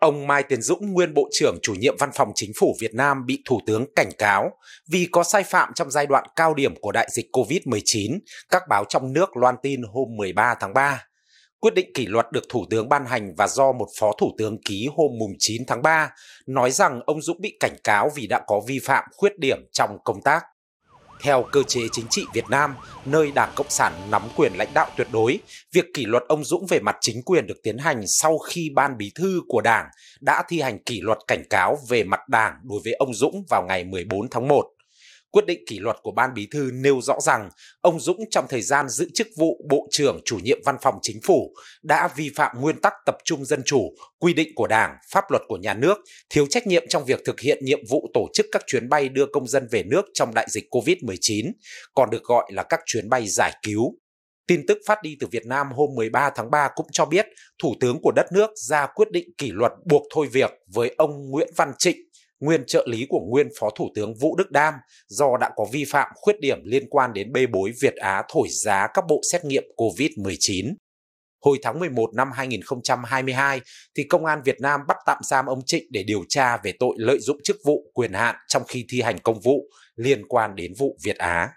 Ông Mai Tiến Dũng, nguyên Bộ trưởng chủ nhiệm Văn phòng Chính phủ Việt Nam bị Thủ tướng cảnh cáo vì có sai phạm trong giai đoạn cao điểm của đại dịch COVID-19, các báo trong nước loan tin hôm 13 tháng 3. Quyết định kỷ luật được Thủ tướng ban hành và do một Phó Thủ tướng ký hôm 9 tháng 3, nói rằng ông Dũng bị cảnh cáo vì đã có vi phạm khuyết điểm trong công tác. Theo cơ chế chính trị Việt Nam, nơi Đảng Cộng sản nắm quyền lãnh đạo tuyệt đối, việc kỷ luật ông Dũng về mặt chính quyền được tiến hành sau khi Ban Bí thư của Đảng đã thi hành kỷ luật cảnh cáo về mặt Đảng đối với ông Dũng vào ngày 14 tháng 1. Quyết định kỷ luật của Ban Bí thư nêu rõ rằng ông Dũng trong thời gian giữ chức vụ Bộ trưởng chủ nhiệm Văn phòng Chính phủ đã vi phạm nguyên tắc tập trung dân chủ, quy định của Đảng, pháp luật của nhà nước, thiếu trách nhiệm trong việc thực hiện nhiệm vụ tổ chức các chuyến bay đưa công dân về nước trong đại dịch COVID-19, còn được gọi là các chuyến bay giải cứu. Tin tức phát đi từ Việt Nam hôm 13 tháng 3 cũng cho biết Thủ tướng của đất nước ra quyết định kỷ luật buộc thôi việc với ông Nguyễn Văn Trịnh, nguyên trợ lý của nguyên Phó Thủ tướng Vũ Đức Đam do đã có vi phạm khuyết điểm liên quan đến bê bối Việt Á thổi giá các bộ xét nghiệm COVID-19. Hồi tháng 11 năm 2022, thì Công an Việt Nam bắt tạm giam ông Trịnh để điều tra về tội lợi dụng chức vụ quyền hạn trong khi thi hành công vụ liên quan đến vụ Việt Á.